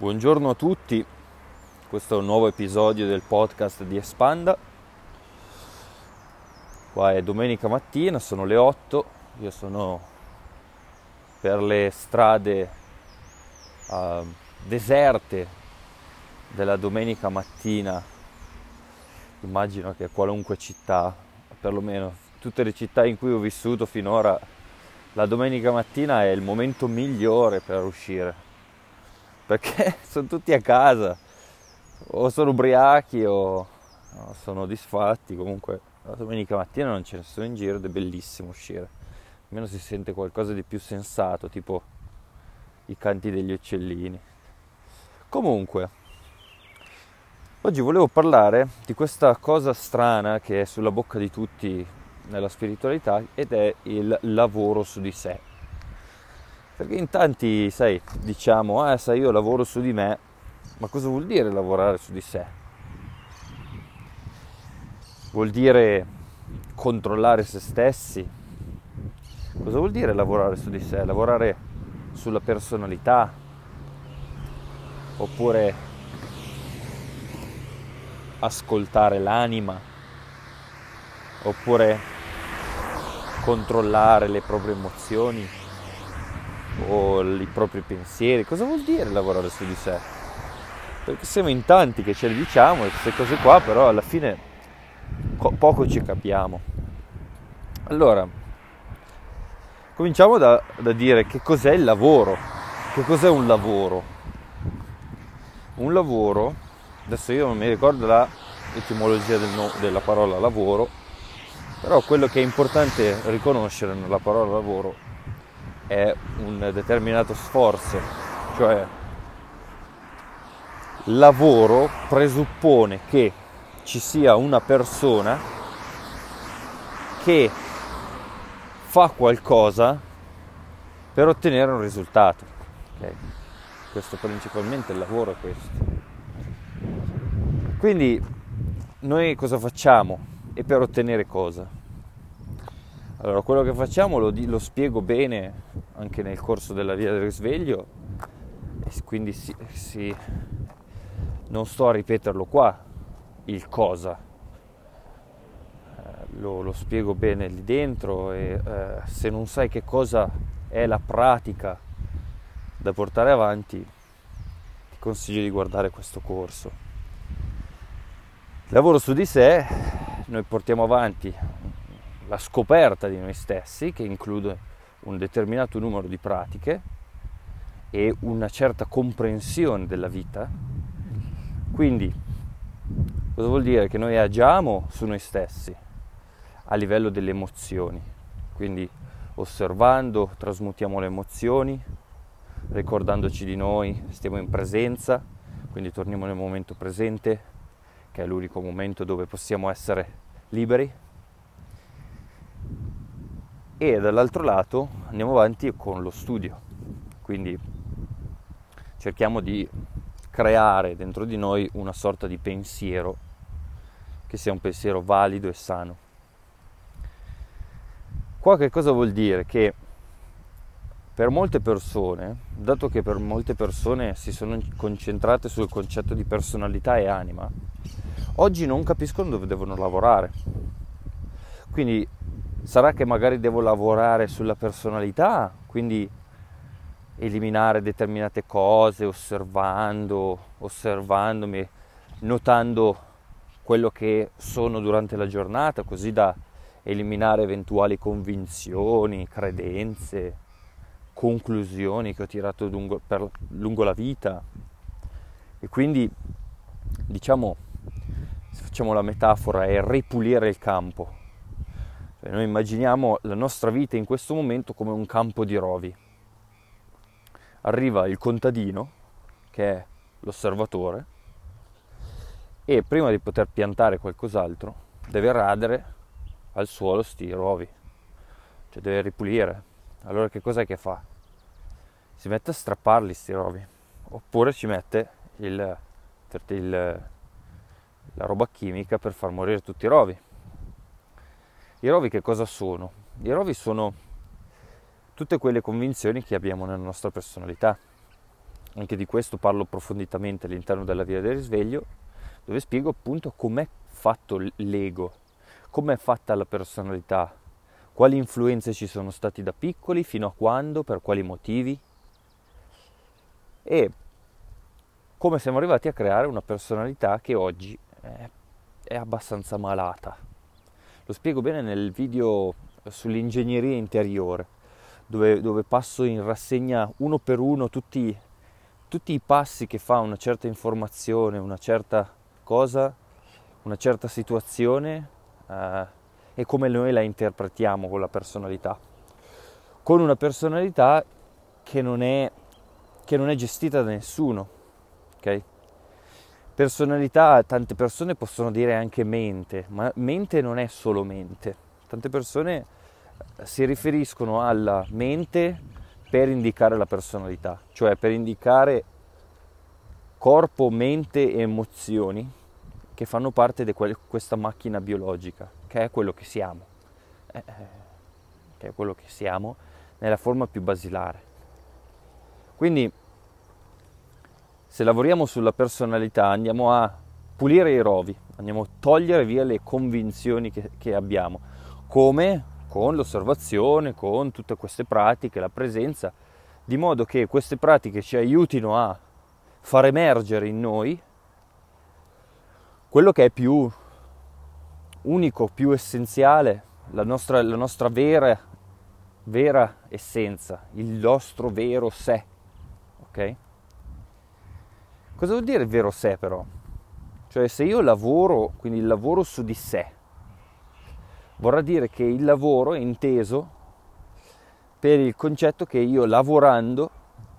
Buongiorno a tutti, questo è un nuovo episodio del podcast di Espanda. Qua è domenica mattina, sono le 8, io sono per le strade uh, deserte della domenica mattina. Immagino che qualunque città, perlomeno tutte le città in cui ho vissuto finora, la domenica mattina è il momento migliore per uscire perché sono tutti a casa. O sono ubriachi o no, sono disfatti. Comunque la domenica mattina non c'è nessuno in giro ed è bellissimo uscire. Almeno si sente qualcosa di più sensato tipo i canti degli uccellini. Comunque oggi volevo parlare di questa cosa strana che è sulla bocca di tutti nella spiritualità ed è il lavoro su di sé perché in tanti, sai, diciamo, ah, sai, io lavoro su di me, ma cosa vuol dire lavorare su di sé? Vuol dire controllare se stessi? Cosa vuol dire lavorare su di sé? Lavorare sulla personalità? Oppure ascoltare l'anima? Oppure controllare le proprie emozioni? O i propri pensieri. Cosa vuol dire lavorare su di sé? Perché siamo in tanti che ce le diciamo queste cose qua, però alla fine poco ci capiamo. Allora, cominciamo da, da dire che cos'è il lavoro. Che cos'è un lavoro? Un lavoro, adesso io non mi ricordo l'etimologia del no, della parola lavoro, però quello che è importante riconoscere nella parola lavoro è un determinato sforzo, cioè lavoro presuppone che ci sia una persona che fa qualcosa per ottenere un risultato. Okay? Questo principalmente il lavoro è questo. Quindi noi cosa facciamo e per ottenere cosa? Allora, quello che facciamo lo, lo, spiego bene anche nel corso della via del risveglio, quindi si, si, non sto a ripeterlo qua, il cosa. Eh, lo, lo, spiego bene lì dentro e eh, se non sai che cosa è la pratica da portare avanti, ti consiglio di guardare questo corso. Lavoro su di sé, noi portiamo avanti la scoperta di noi stessi, che include un determinato numero di pratiche e una certa comprensione della vita. Quindi, cosa vuol dire? Che noi agiamo su noi stessi a livello delle emozioni. Quindi, osservando, trasmutiamo le emozioni, ricordandoci di noi, stiamo in presenza, quindi torniamo nel momento presente, che è l'unico momento dove possiamo essere liberi e dall'altro lato andiamo avanti con lo studio, quindi cerchiamo di creare dentro di noi una sorta di pensiero che sia un pensiero valido e sano. Qua che cosa vuol dire? Che per molte persone, dato che per molte persone si sono concentrate sul concetto di personalità e anima, oggi non capiscono dove devono lavorare. Quindi Sarà che magari devo lavorare sulla personalità, quindi eliminare determinate cose, osservando, osservandomi, notando quello che sono durante la giornata, così da eliminare eventuali convinzioni, credenze, conclusioni che ho tirato lungo, per, lungo la vita. E quindi, diciamo, se facciamo la metafora, è ripulire il campo cioè, noi immaginiamo la nostra vita in questo momento come un campo di rovi. Arriva il contadino, che è l'osservatore, e prima di poter piantare qualcos'altro deve radere al suolo sti rovi, cioè deve ripulire. Allora che cos'è che fa? Si mette a strapparli sti rovi, oppure ci mette il, il, la roba chimica per far morire tutti i rovi i rovi che cosa sono? I rovi sono tutte quelle convinzioni che abbiamo nella nostra personalità. anche di questo parlo approfonditamente all'interno della via del risveglio, dove spiego appunto com'è fatto l'ego, com'è fatta la personalità, quali influenze ci sono stati da piccoli, fino a quando, per quali motivi e come siamo arrivati a creare una personalità che oggi è abbastanza malata. Lo spiego bene nel video sull'ingegneria interiore, dove, dove passo in rassegna uno per uno tutti, tutti i passi che fa una certa informazione, una certa cosa, una certa situazione eh, e come noi la interpretiamo con la personalità. Con una personalità che non è, che non è gestita da nessuno, ok? Personalità, tante persone possono dire anche mente, ma mente non è solo mente. Tante persone eh, si riferiscono alla mente per indicare la personalità, cioè per indicare corpo, mente e emozioni che fanno parte di questa macchina biologica, che è quello che siamo, eh, eh, che è quello che siamo nella forma più basilare. Quindi se lavoriamo sulla personalità andiamo a pulire i rovi, andiamo a togliere via le convinzioni che, che abbiamo, come con l'osservazione, con tutte queste pratiche, la presenza, di modo che queste pratiche ci aiutino a far emergere in noi quello che è più unico, più essenziale, la nostra, la nostra vera, vera essenza, il nostro vero sé. Ok? Cosa vuol dire il vero sé però? Cioè se io lavoro, quindi il lavoro su di sé, vorrà dire che il lavoro è inteso per il concetto che io lavorando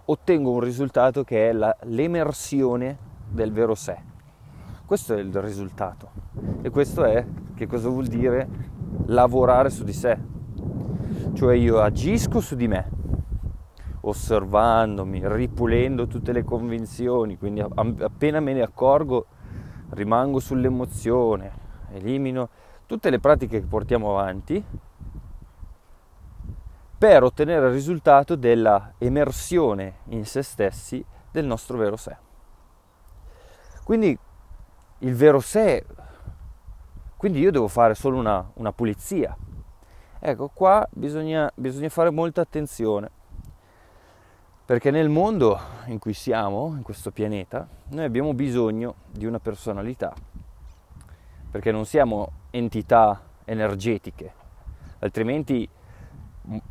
ottengo un risultato che è la, l'emersione del vero sé. Questo è il risultato e questo è che cosa vuol dire lavorare su di sé. Cioè io agisco su di me, osservandomi, ripulendo tutte le convinzioni, quindi appena me ne accorgo rimango sull'emozione, elimino tutte le pratiche che portiamo avanti per ottenere il risultato della emersione in se stessi del nostro vero sé. Quindi il vero sé, quindi io devo fare solo una, una pulizia. Ecco, qua bisogna, bisogna fare molta attenzione perché nel mondo in cui siamo, in questo pianeta, noi abbiamo bisogno di una personalità, perché non siamo entità energetiche, altrimenti,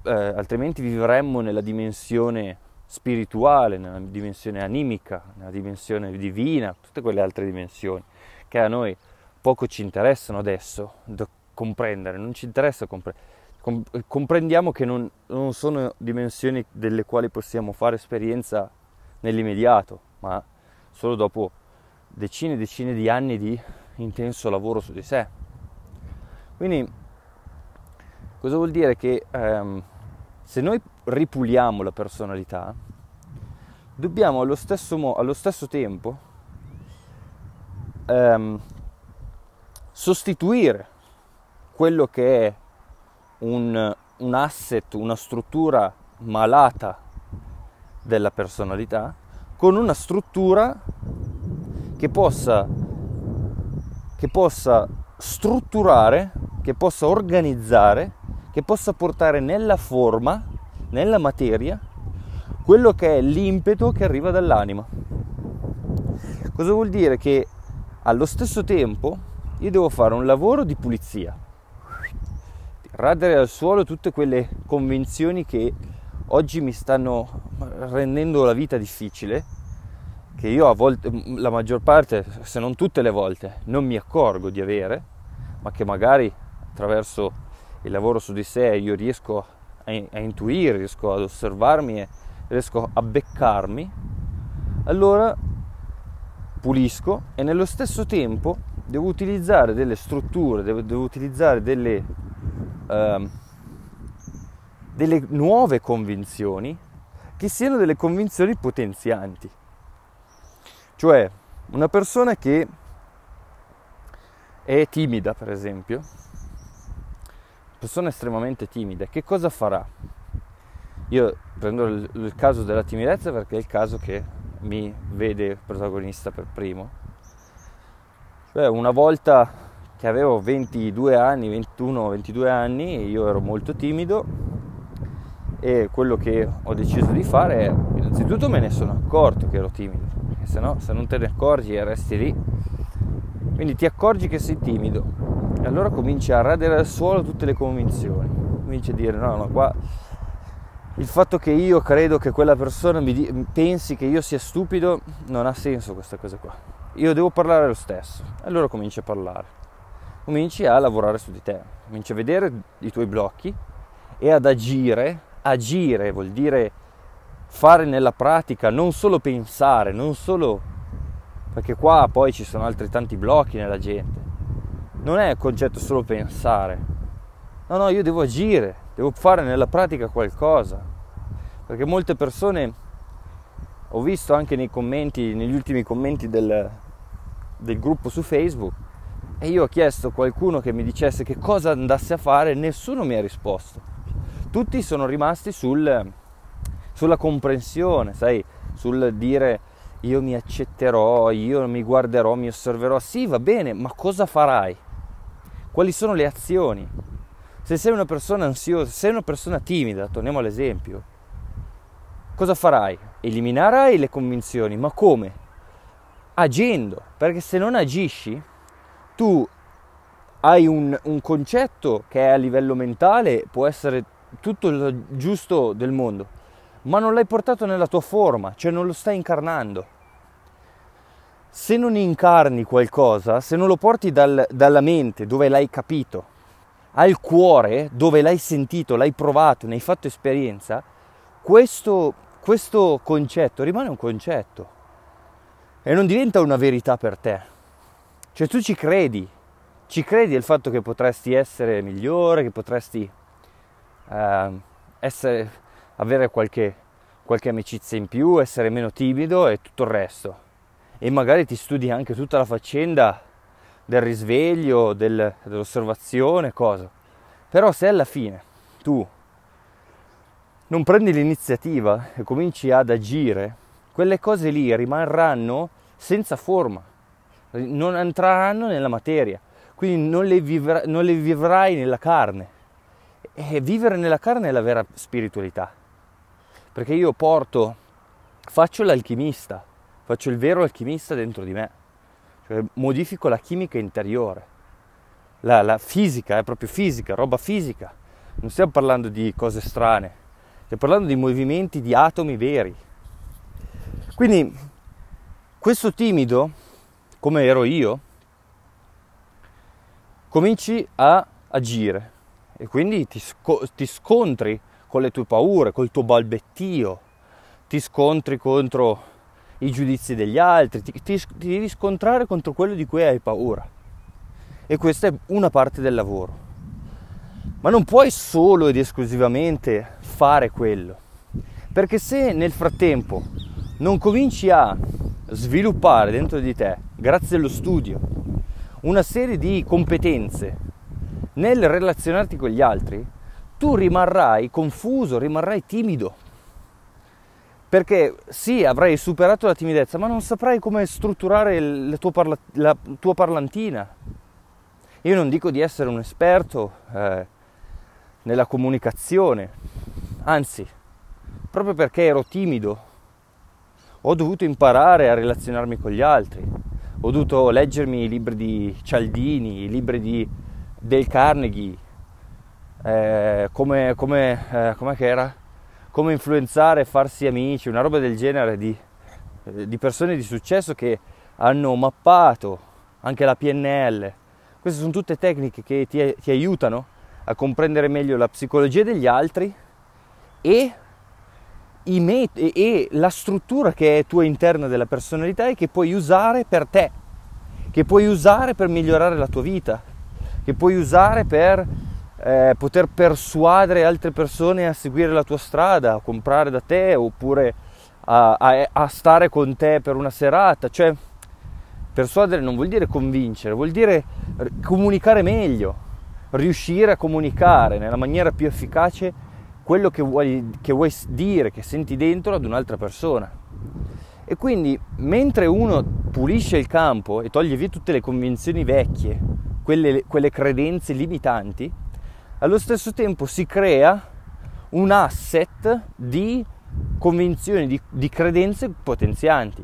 eh, altrimenti vivremmo nella dimensione spirituale, nella dimensione animica, nella dimensione divina, tutte quelle altre dimensioni che a noi poco ci interessano adesso da comprendere, non ci interessa comprendere comprendiamo che non, non, sono dimensioni delle quali possiamo fare esperienza nell'immediato, ma solo dopo decine e decine di anni di intenso lavoro su di sé. Quindi cosa vuol dire? Che ehm, se noi ripuliamo la personalità, dobbiamo allo stesso, allo stesso tempo ehm, sostituire quello che è un, un asset, una struttura malata della personalità con una struttura che possa, che possa strutturare, che possa organizzare, che possa portare nella forma, nella materia, quello che è l'impeto che arriva dall'anima. Cosa vuol dire? Che allo stesso tempo io devo fare un lavoro di pulizia, radere al suolo tutte quelle convinzioni che oggi mi stanno rendendo la vita difficile, che io a volte, la maggior parte, se non tutte le volte, non mi accorgo di avere, ma che magari attraverso il lavoro su di sé io riesco a, a intuire, riesco ad osservarmi e riesco a beccarmi, allora pulisco e nello stesso tempo devo utilizzare delle strutture, devo, devo utilizzare delle Ehm, delle nuove convinzioni che siano delle convinzioni potenzianti. Cioè, una persona che è timida, per esempio, persona estremamente timida, che cosa farà? Io prendo il, il caso della timidezza perché è il caso che mi vede protagonista per primo. Cioè, una volta che avevo 22 anni, 21, 22 anni, io ero molto timido e quello che ho deciso di fare è, innanzitutto me ne sono accorto che ero timido, perché se no, se non te ne accorgi e resti lì, quindi ti accorgi che sei timido e allora cominci a radere al suolo tutte le convinzioni, cominci a dire no, no, qua il fatto che io credo che quella persona di- pensi che io sia stupido non ha senso questa cosa qua. Io devo parlare lo stesso. Allora cominci a parlare. Cominci a lavorare su di te, cominci a vedere i tuoi blocchi e ad agire. Agire vuol dire fare nella pratica, non solo pensare, non solo perché qua poi ci sono altri tanti blocchi nella gente. Non è il concetto solo pensare. No, no, io devo agire, devo fare nella pratica qualcosa. Perché molte persone, ho visto anche nei commenti, negli ultimi commenti del, del gruppo su Facebook, e io ho chiesto a qualcuno che mi dicesse che cosa andasse a fare, nessuno mi ha risposto. Tutti sono rimasti sul, sulla comprensione, sai, sul dire io mi accetterò, io mi guarderò, mi osserverò. Sì, va bene, ma cosa farai? Quali sono le azioni? Se sei una persona ansiosa, se sei una persona timida, torniamo all'esempio, cosa farai? Eliminerai le convinzioni, ma come? Agendo, perché se non agisci, tu hai un, un concetto che a livello mentale, può essere tutto il giusto del mondo, ma non l'hai portato nella tua forma, cioè non lo stai incarnando. Se non incarni qualcosa, se non lo porti dal, dalla mente dove l'hai capito, al cuore, dove l'hai sentito, l'hai provato, ne hai fatto esperienza, questo, questo concetto rimane un concetto e non diventa una verità per te. Cioè tu ci credi, ci credi al fatto che potresti essere migliore, che potresti eh, essere, avere qualche, qualche amicizia in più, essere meno timido e tutto il resto. E magari ti studi anche tutta la faccenda del risveglio, del, dell'osservazione, cosa. Però se alla fine tu non prendi l'iniziativa e cominci ad agire, quelle cose lì rimarranno senza forma, non entreranno nella materia, quindi non le, vivrai, non le vivrai nella carne. E vivere nella carne è la vera spiritualità, perché io porto, faccio l'alchimista, faccio il vero alchimista dentro di me cioè modifico la chimica interiore. La, la, fisica è proprio fisica, roba fisica. Non stiamo parlando di cose strane, stiamo parlando di movimenti di atomi veri. Quindi questo timido, come ero io, cominci a agire e quindi ti, sco- ti scontri con le tue paure, col tuo balbettio, ti scontri contro i giudizi degli altri, ti, ti, ti devi scontrare contro quello di cui hai paura. E questa è una parte del lavoro. Ma non puoi solo ed esclusivamente fare quello. Perché se nel frattempo non cominci a sviluppare dentro di te, grazie allo studio, una serie di competenze nel relazionarti con gli altri, tu rimarrai confuso, rimarrai timido, perché sì, avrai superato la timidezza, ma non saprai come strutturare la tua, parla- la tua parlantina. Io non dico di essere un esperto eh, nella comunicazione, anzi, proprio perché ero timido, ho dovuto imparare a relazionarmi con gli altri, ho dovuto leggermi i libri di Cialdini, i libri di Del Carnegie, eh, come, come, eh, com'è che era? come influenzare e farsi amici, una roba del genere di, di persone di successo che hanno mappato anche la PNL. Queste sono tutte tecniche che ti, ti aiutano a comprendere meglio la psicologia degli altri e, met- e, la struttura che è tua interna della personalità e che puoi usare per te, che puoi usare per migliorare la tua vita, che puoi usare per eh, poter persuadere altre persone a seguire la tua strada, a comprare da te oppure a, a, a stare con te per una serata. Cioè, persuadere non vuol dire convincere, vuol dire comunicare meglio, riuscire a comunicare nella maniera più efficace quello che vuoi, che vuoi dire, che senti dentro ad un'altra persona. E quindi mentre uno pulisce il campo e toglie via tutte le convinzioni vecchie, quelle, quelle credenze limitanti, allo stesso tempo si crea un asset di convinzioni, di, di credenze potenzianti.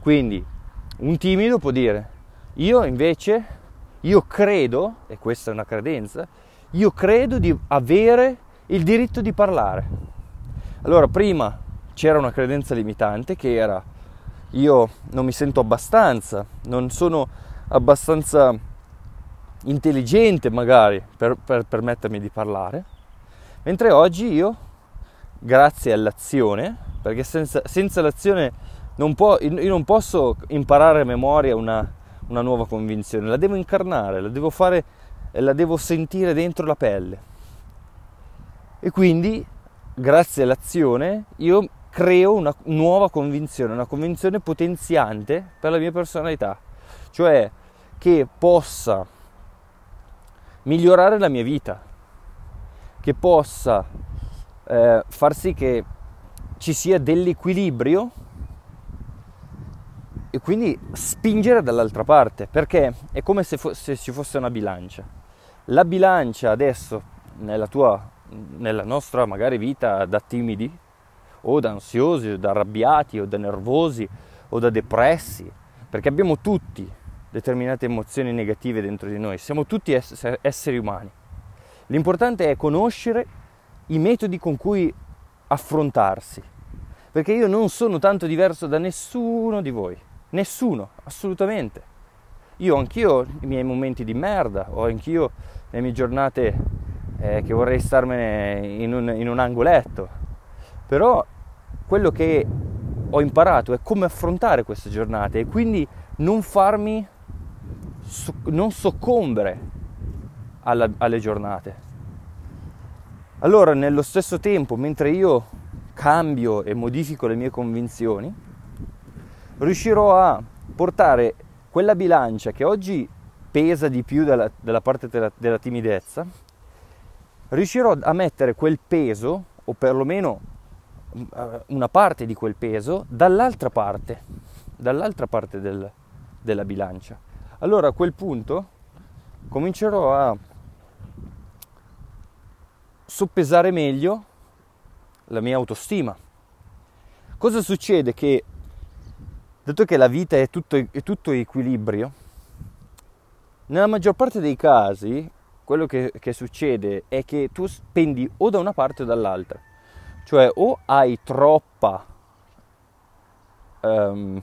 Quindi un timido può dire, io invece, io credo, e questa è una credenza, io credo di avere il diritto di parlare. Allora, prima c'era una credenza limitante che era io non mi sento abbastanza, non sono abbastanza intelligente magari per, per permettermi di parlare, mentre oggi io, grazie all'azione, perché senza, senza l'azione non può, io non posso imparare a memoria una, una nuova convinzione, la devo incarnare, la devo fare, la devo sentire dentro la pelle. E quindi, grazie all'azione, io creo una nuova convinzione, una convinzione potenziante per la mia personalità, cioè che possa migliorare la mia vita, che possa eh, far sì che ci sia dell'equilibrio e quindi spingere dall'altra parte, perché è come se, fo- se ci fosse una bilancia. La bilancia adesso nella tua, nella nostra magari vita da timidi, o da ansiosi, o da arrabbiati, o da nervosi, o da depressi, perché abbiamo tutti determinate emozioni negative dentro di noi, siamo tutti ess- esseri umani. L'importante è conoscere i metodi con cui affrontarsi, perché io non sono tanto diverso da nessuno di voi, nessuno, assolutamente. Io anch'io ho i miei momenti di merda, ho anch'io le mie giornate eh, che vorrei starmene in un, in un angoletto, però quello che ho imparato è come affrontare queste giornate e quindi non farmi, non soccombere alla, alle giornate. Allora, nello stesso tempo, mentre io cambio e modifico le mie convinzioni, riuscirò a portare quella bilancia che oggi pesa di più dalla, dalla parte della, della timidezza, riuscirò a mettere quel peso, o perlomeno eh, una parte di quel peso dall'altra parte, dall'altra parte del, della bilancia. Allora a quel punto comincerò a soppesare meglio la mia autostima. Cosa succede? Che dato che la vita è tutto, è tutto equilibrio, nella maggior parte dei casi quello che, che succede è che tu spendi o da una parte o dall'altra. Cioè o hai troppa um,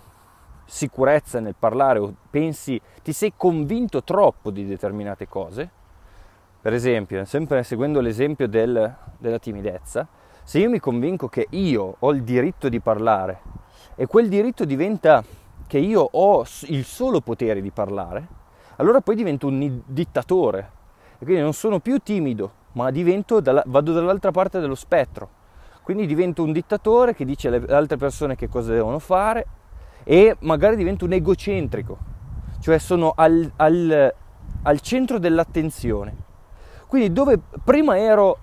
sicurezza nel parlare o pensi, ti sei convinto troppo di determinate cose, per esempio, sempre seguendo l'esempio del, della timidezza, se io mi convinco che io ho il diritto di parlare e quel diritto diventa che io ho il solo potere di parlare, allora poi divento un dittatore e quindi non sono più timido, ma divento, vado dall'altra parte dello spettro. Quindi divento un dittatore che dice alle altre persone che cosa devono fare e magari divento un egocentrico, cioè sono al, al, al centro dell'attenzione. Quindi dove prima ero,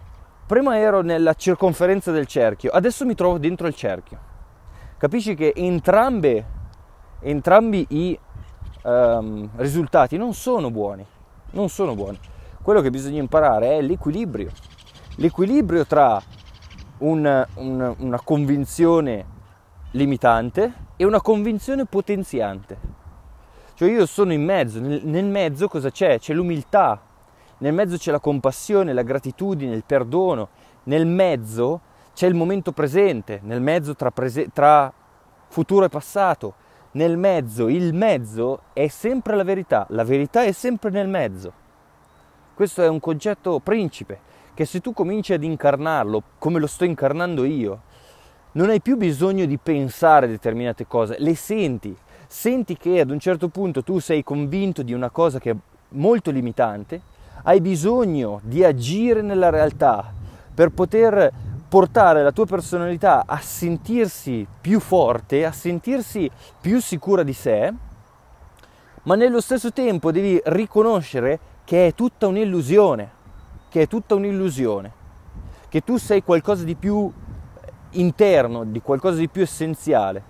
prima ero nella circonferenza del cerchio, adesso mi trovo dentro il cerchio. Capisci che entrambe, entrambi i um, risultati non sono buoni, non sono buoni. Quello che bisogna imparare è l'equilibrio, l'equilibrio tra un, un, una convinzione limitante e una convinzione potenziante. Cioè io sono in mezzo, nel, nel mezzo cosa c'è? C'è l'umiltà, nel mezzo c'è la compassione, la gratitudine, il perdono, nel mezzo c'è il momento presente, nel mezzo tra, prese- tra futuro e passato, nel mezzo, il mezzo è sempre la verità, la verità è sempre nel mezzo. Questo è un concetto principe che se tu cominci ad incarnarlo come lo sto incarnando io, non hai più bisogno di pensare determinate cose, le senti, senti che ad un certo punto tu sei convinto di una cosa che è molto limitante, hai bisogno di agire nella realtà per poter portare la tua personalità a sentirsi più forte, a sentirsi più sicura di sé, ma nello stesso tempo devi riconoscere che è tutta un'illusione che è tutta un'illusione, che tu sei qualcosa di più interno, di qualcosa di più essenziale.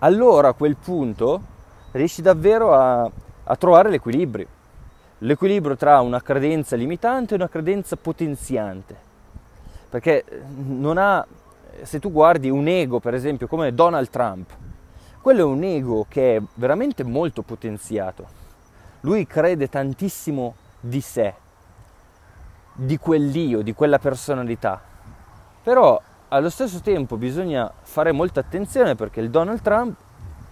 allora a quel punto riesci davvero a, a trovare l'equilibrio. L'equilibrio tra una credenza limitante e una credenza potenziante. Perché non ha, se tu guardi un ego, per esempio, come Donald Trump, quello è un ego che è veramente molto potenziato. Lui crede tantissimo di sé, di quell'io, di quella personalità. Però allo stesso tempo bisogna fare molta attenzione perché il Donald Trump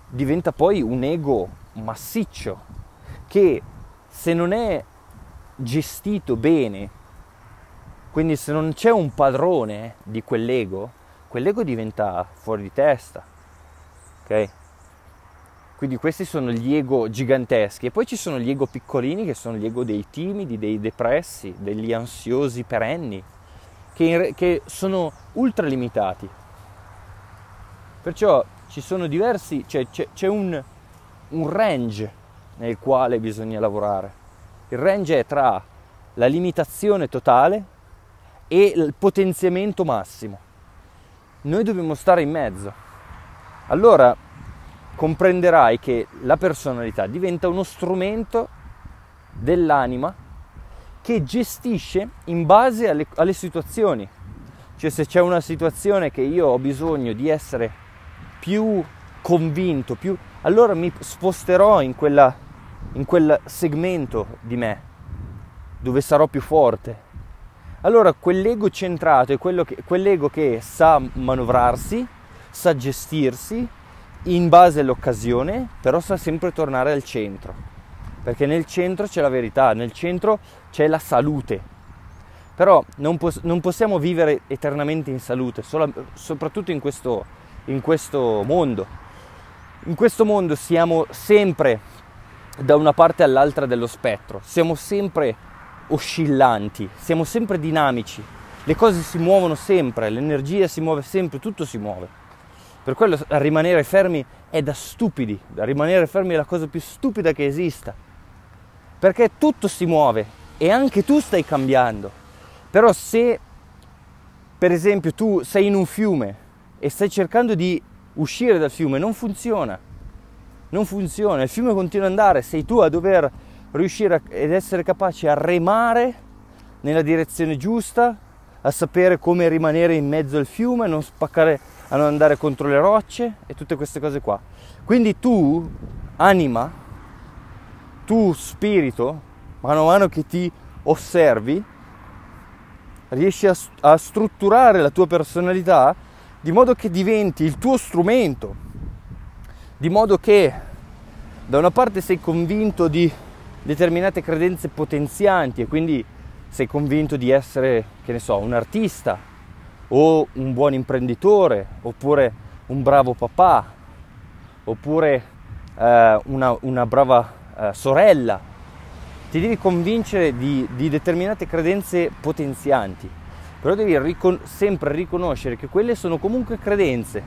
diventa poi un ego massiccio che se non è gestito bene, quindi se non c'è un padrone di quell'ego, quell'ego diventa fuori di testa. Ok? Quindi questi sono gli ego giganteschi e poi ci sono gli ego piccolini che sono gli ego dei timidi, dei depressi, degli ansiosi perenni, che, che sono ultra limitati. Perciò ci sono diversi, cioè c'è, c'è un, un range nel quale bisogna lavorare. Il range è tra la limitazione totale e il potenziamento massimo. Noi dobbiamo stare in mezzo. Allora comprenderai che la personalità diventa uno strumento dell'anima che gestisce in base alle, alle situazioni. Cioè se c'è una situazione che io ho bisogno di essere più convinto, più, allora mi sposterò in, quella, in quel segmento di me dove sarò più forte. Allora quell'ego centrato è che, quell'ego che sa manovrarsi, sa gestirsi in base all'occasione, però sa sempre tornare al centro perché nel centro c'è la verità, nel centro c'è la salute. Però non, pos- non possiamo vivere eternamente in salute, solo, soprattutto in questo, in questo mondo. In questo mondo siamo sempre da una parte all'altra dello spettro, siamo sempre oscillanti, siamo sempre dinamici, le cose si muovono sempre, l'energia si muove sempre, tutto si muove. Per quello rimanere fermi è da stupidi, rimanere fermi è la cosa più stupida che esista perché tutto si muove e anche tu stai cambiando. Però se per esempio tu sei in un fiume e stai cercando di uscire dal fiume, non funziona. Non funziona, il fiume continua ad andare, sei tu a dover riuscire ed essere capace a remare nella direzione giusta, a sapere come rimanere in mezzo al fiume, non spaccare, a non andare contro le rocce e tutte queste cose qua. Quindi tu, anima, tu spirito, mano a mano che ti osservi, riesci a, a strutturare la tua personalità di modo che diventi il tuo strumento, di modo che da una parte sei convinto di determinate credenze potenzianti e quindi sei convinto di essere, che ne so, un artista o un buon imprenditore oppure un bravo papà oppure eh, una, una brava eh, sorella, ti devi convincere di, di, determinate credenze potenzianti, però devi ricon- sempre riconoscere che quelle sono comunque credenze,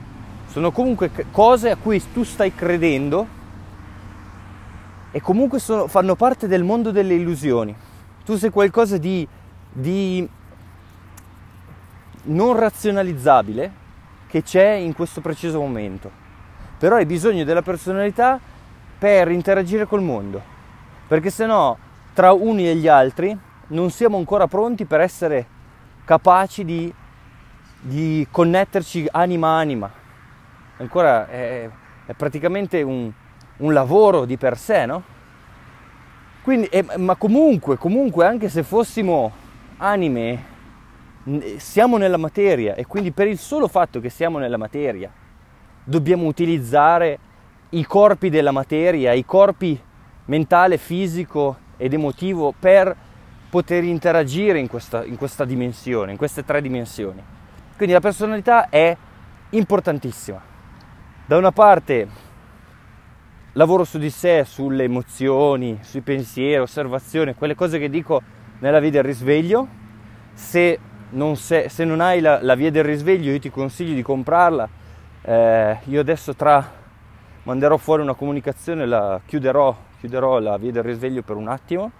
sono comunque cose a cui tu stai credendo e comunque sono, fanno parte del mondo delle illusioni. Tu sei qualcosa di, di non razionalizzabile che c'è in questo preciso momento, però hai bisogno della personalità per interagire col mondo, perché se no tra uni e gli altri non siamo ancora pronti per essere capaci di, di connetterci anima a anima. Ancora è, è praticamente un, un, lavoro di per sé, no? Quindi, eh, ma comunque, comunque, anche se fossimo anime, siamo nella materia e quindi per il solo fatto che siamo nella materia dobbiamo utilizzare i corpi della materia, i corpi mentale, fisico ed emotivo per poter interagire in questa, in questa dimensione, in queste tre dimensioni. Quindi la personalità è importantissima. Da una parte lavoro su di sé, sulle emozioni, sui pensieri, osservazioni, quelle cose che dico nella via del risveglio. Se non, se, se non hai la, la, via del risveglio io ti consiglio di comprarla. Eh, io adesso tra manderò fuori una comunicazione, la chiuderò, chiuderò la via del risveglio per un attimo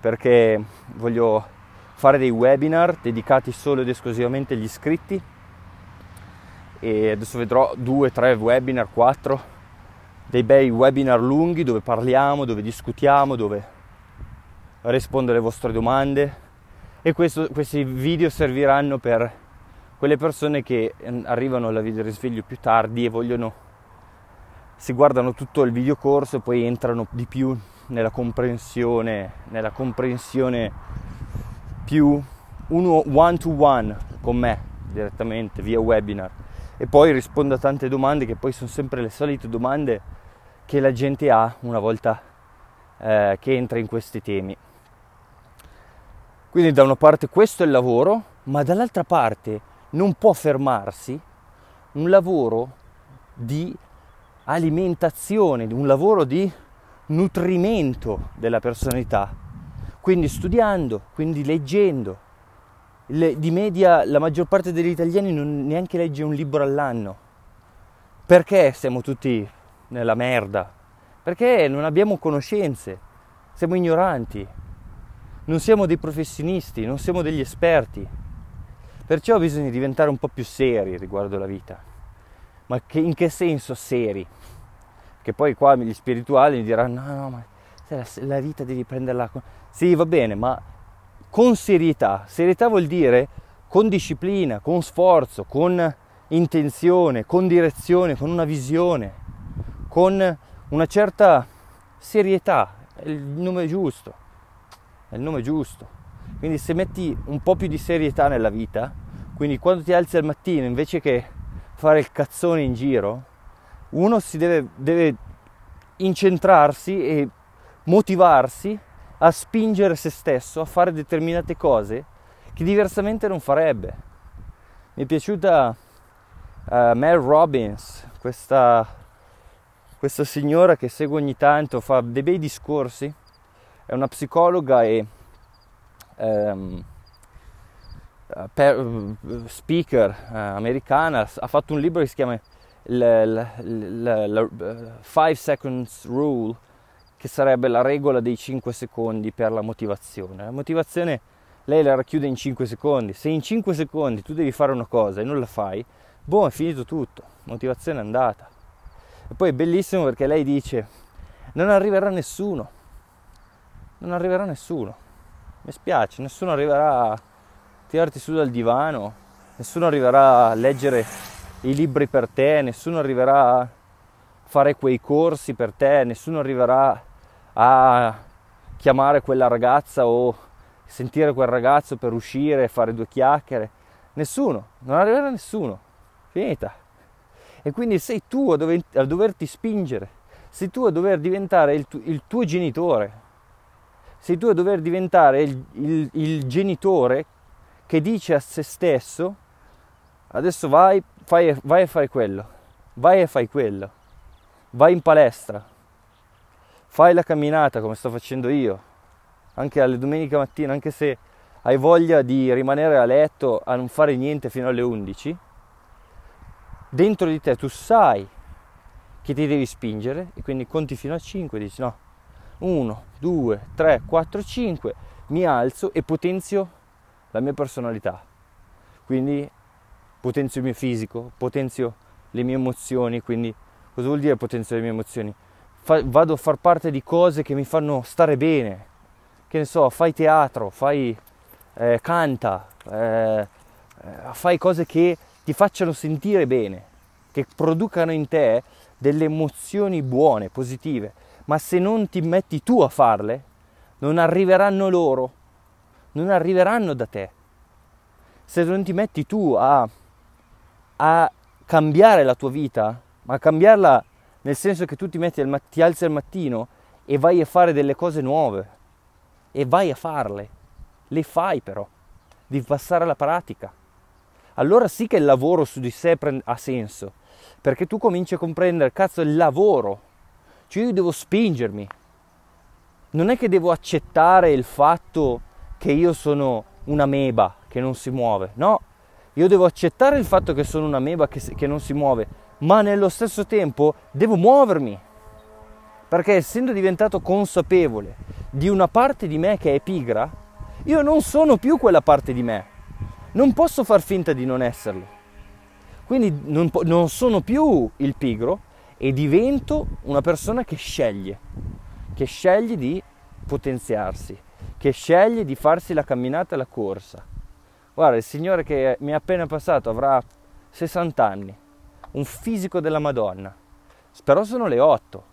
perché voglio fare dei webinar dedicati solo ed esclusivamente agli iscritti e adesso vedrò due, tre webinar, quattro, dei bei webinar lunghi dove parliamo, dove discutiamo, dove rispondo alle vostre domande e questo, questi video serviranno per quelle persone che ehm, arrivano alla video risveglio più tardi e vogliono si guardano tutto il videocorso e poi entrano di più nella comprensione nella comprensione più uno one to one con me direttamente via webinar e poi rispondo a tante domande che poi sono sempre le solite domande che la gente ha una volta eh, che entra in questi temi. Quindi da una parte questo è il lavoro, ma dall'altra parte non può fermarsi un lavoro di alimentazione, un lavoro di nutrimento della personalità. Quindi studiando, quindi leggendo. Le, di media la maggior parte degli italiani non neanche legge un libro all'anno. Perché siamo tutti nella merda? Perché non abbiamo conoscenze, siamo ignoranti, non siamo dei professionisti, non siamo degli esperti. Perciò bisogna diventare un po' più seri riguardo la vita. Ma che, in che senso seri? Che poi qua gli spirituali mi diranno: no, no, ma la, la vita devi prenderla con. Sì, va bene, ma con serietà. Serietà vuol dire con disciplina, con sforzo, con intenzione, con direzione, con una visione, con una certa serietà. Il nome giusto. È il nome giusto. Quindi se metti un po' più di serietà nella vita, quindi quando ti alzi al mattino invece che fare il cazzone in giro, uno si deve, deve incentrarsi e motivarsi a spingere se stesso a fare determinate cose che diversamente non farebbe. Mi è piaciuta uh, Mel Robbins, questa, questa signora che seguo ogni tanto, fa dei bei discorsi, è una psicologa e um, per, speaker uh, americana, ha fatto un libro che si chiama la 5 Seconds Rule, che sarebbe la regola dei 5 secondi per la motivazione. La motivazione lei la racchiude in 5 secondi. Se in 5 secondi tu devi fare una cosa e non la fai, boh, è finito tutto, motivazione è andata. E poi è bellissimo perché lei dice, non arriverà nessuno, non arriverà nessuno mi spiace, nessuno arriverà a tirarti su dal divano, nessuno arriverà a leggere i libri per te, nessuno arriverà a fare quei corsi per te, nessuno arriverà a chiamare quella ragazza o sentire quel ragazzo per uscire e fare due chiacchiere. Nessuno, non arriverà nessuno. Finita. E quindi sei tu a, dover, a doverti spingere, sei tu a dover diventare il, tu, il tuo genitore, sei tu a dover diventare il, il, il genitore che dice a se stesso adesso vai, fai, vai a fare quello, vai e fai quello, vai in palestra, fai la camminata come sto facendo io, anche alle domeniche mattina, anche se hai voglia di rimanere a letto a non fare niente fino alle 11, dentro di te tu sai che ti devi spingere e quindi conti fino a 5 e dici no, 1, 2, 3, 4, 5, mi alzo e potenzio la mia personalità. Quindi potenzio il mio fisico, potenzio le mie emozioni, quindi cosa vuol dire potenzio le mie emozioni? Fa, vado a far parte di cose che mi fanno stare bene, che ne so, fai teatro, fai eh, canta, eh, fai cose che ti facciano sentire bene, che producano in te delle emozioni buone, positive ma se non ti metti tu a farle, non arriveranno loro, non arriveranno da te. Se non ti metti tu a, a cambiare la tua vita, ma cambiarla nel senso che tu ti, metti al, ti alzi al mattino e vai a fare delle cose nuove, e vai a farle, le fai però, devi passare alla pratica. Allora sì che il lavoro su di sé ha senso, perché tu cominci a comprendere, cazzo, il lavoro cioè io devo spingermi. Non è che devo accettare il fatto che io sono una meba che non si muove. No, io devo accettare il fatto che sono una meba che, che non si muove, ma nello stesso tempo devo muovermi. Perché essendo diventato consapevole di una parte di me che è pigra, io non sono più quella parte di me. Non posso far finta di non esserlo. Quindi non, non sono più il pigro e divento una persona che sceglie, che sceglie di potenziarsi, che sceglie di farsi la camminata e la corsa. Guarda, il signore che mi è appena passato avrà 60 anni, un fisico della Madonna, però sono le 8,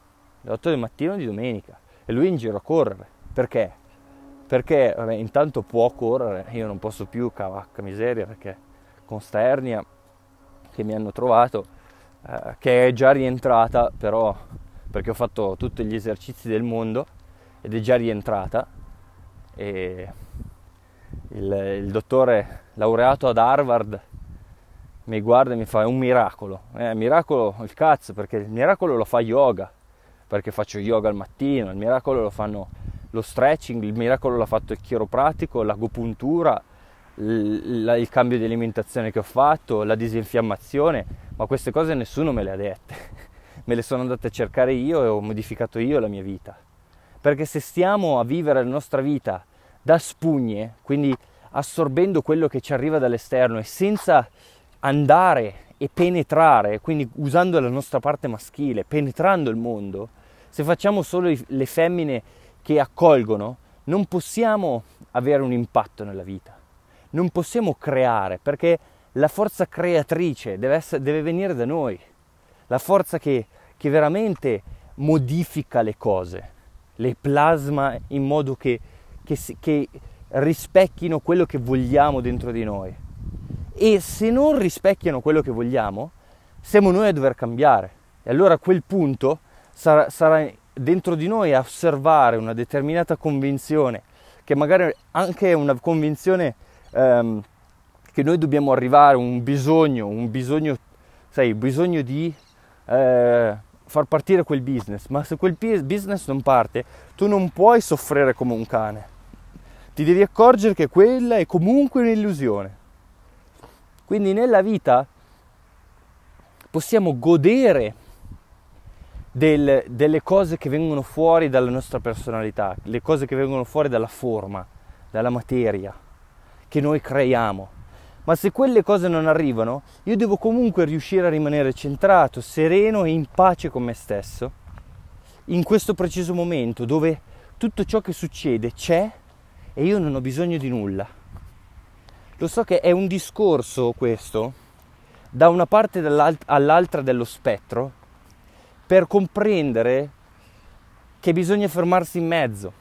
le 8 del mattino di domenica e lui in giro a correre. Perché? Perché vabbè, intanto può correre, io non posso più, cavacca miseria, perché con sta ernia che mi hanno trovato, eh, che è già rientrata, però perché ho fatto tutti gli esercizi del mondo ed è già rientrata. E il, il dottore laureato ad Harvard mi guarda e mi fa è un miracolo. Eh, miracolo il cazzo, perché il miracolo lo fa yoga, perché faccio yoga al mattino, il miracolo lo fanno lo stretching, il miracolo l'ha fatto il chiropratico, l'agopuntura, il, cambio di alimentazione che ho fatto, la disinfiammazione, ma queste cose nessuno me le ha dette. me le sono andate a cercare io e ho modificato io la mia vita. Perché se stiamo a vivere la nostra vita da spugne, quindi assorbendo quello che ci arriva dall'esterno e senza andare e penetrare, quindi usando la nostra parte maschile, penetrando il mondo, se facciamo solo le femmine che accolgono, non possiamo avere un impatto nella vita, non possiamo creare perché la forza creatrice deve, essere, deve venire da noi, la forza che, che veramente modifica le cose, le plasma in modo che, che, che rispecchino quello che vogliamo dentro di noi. E se non rispecchiano quello che vogliamo, siamo noi a dover cambiare. E allora a quel punto sarà, sarà dentro di noi a osservare una determinata convinzione, che magari anche è una convinzione ehm, che noi dobbiamo arrivare, un bisogno, un bisogno, sai, bisogno di eh, far partire quel business, ma se quel business non parte, tu non puoi soffrire come un cane. Ti devi accorgere che quella è comunque un'illusione. Quindi nella vita possiamo godere del, delle cose che vengono fuori dalla nostra personalità, le cose che vengono fuori dalla forma, dalla materia che noi creiamo. Ma se quelle cose non arrivano, io devo comunque riuscire a rimanere centrato, sereno e in pace con me stesso, in questo preciso momento dove tutto ciò che succede c'è e io non ho bisogno di nulla. Lo so che è un discorso questo, da una parte all'altra dello spettro, per comprendere che bisogna fermarsi in mezzo.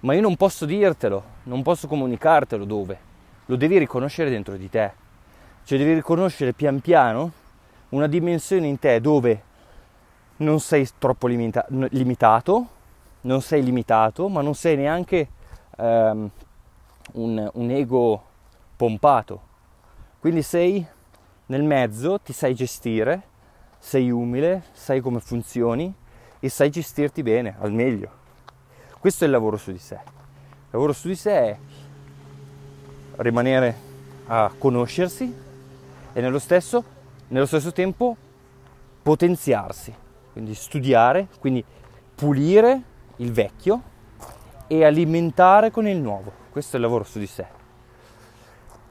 Ma io non posso dirtelo, non posso comunicartelo dove. Lo devi riconoscere dentro di te. Cioè devi riconoscere pian piano una dimensione in te dove non sei troppo limita- limitato, non sei limitato, ma non sei neanche um, un, un ego pompato. Quindi sei nel mezzo, ti sai gestire, sei umile, sai come funzioni e sai gestirti bene, al meglio. Questo è il lavoro su di sé. Lavoro su di sé è rimanere a conoscersi e nello stesso, nello stesso tempo potenziarsi, quindi studiare, quindi pulire il vecchio e alimentare con il nuovo. Questo è il lavoro su di sé.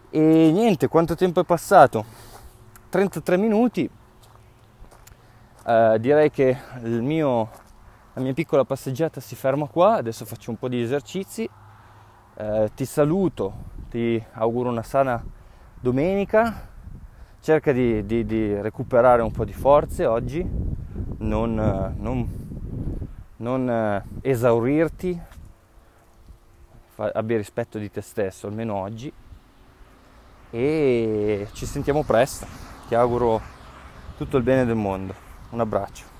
E niente, quanto tempo è passato? 33 minuti. Uh, direi che mio, la mia piccola passeggiata si ferma qua, adesso faccio un po' di esercizi. Uh, ti saluto, ti auguro una sana domenica. Cerca di, di, di recuperare un po' di forze oggi, non, non, non esaurirti, abbi rispetto di te stesso, almeno oggi e ci sentiamo presto. Ti auguro tutto il bene del mondo. Un abbraccio.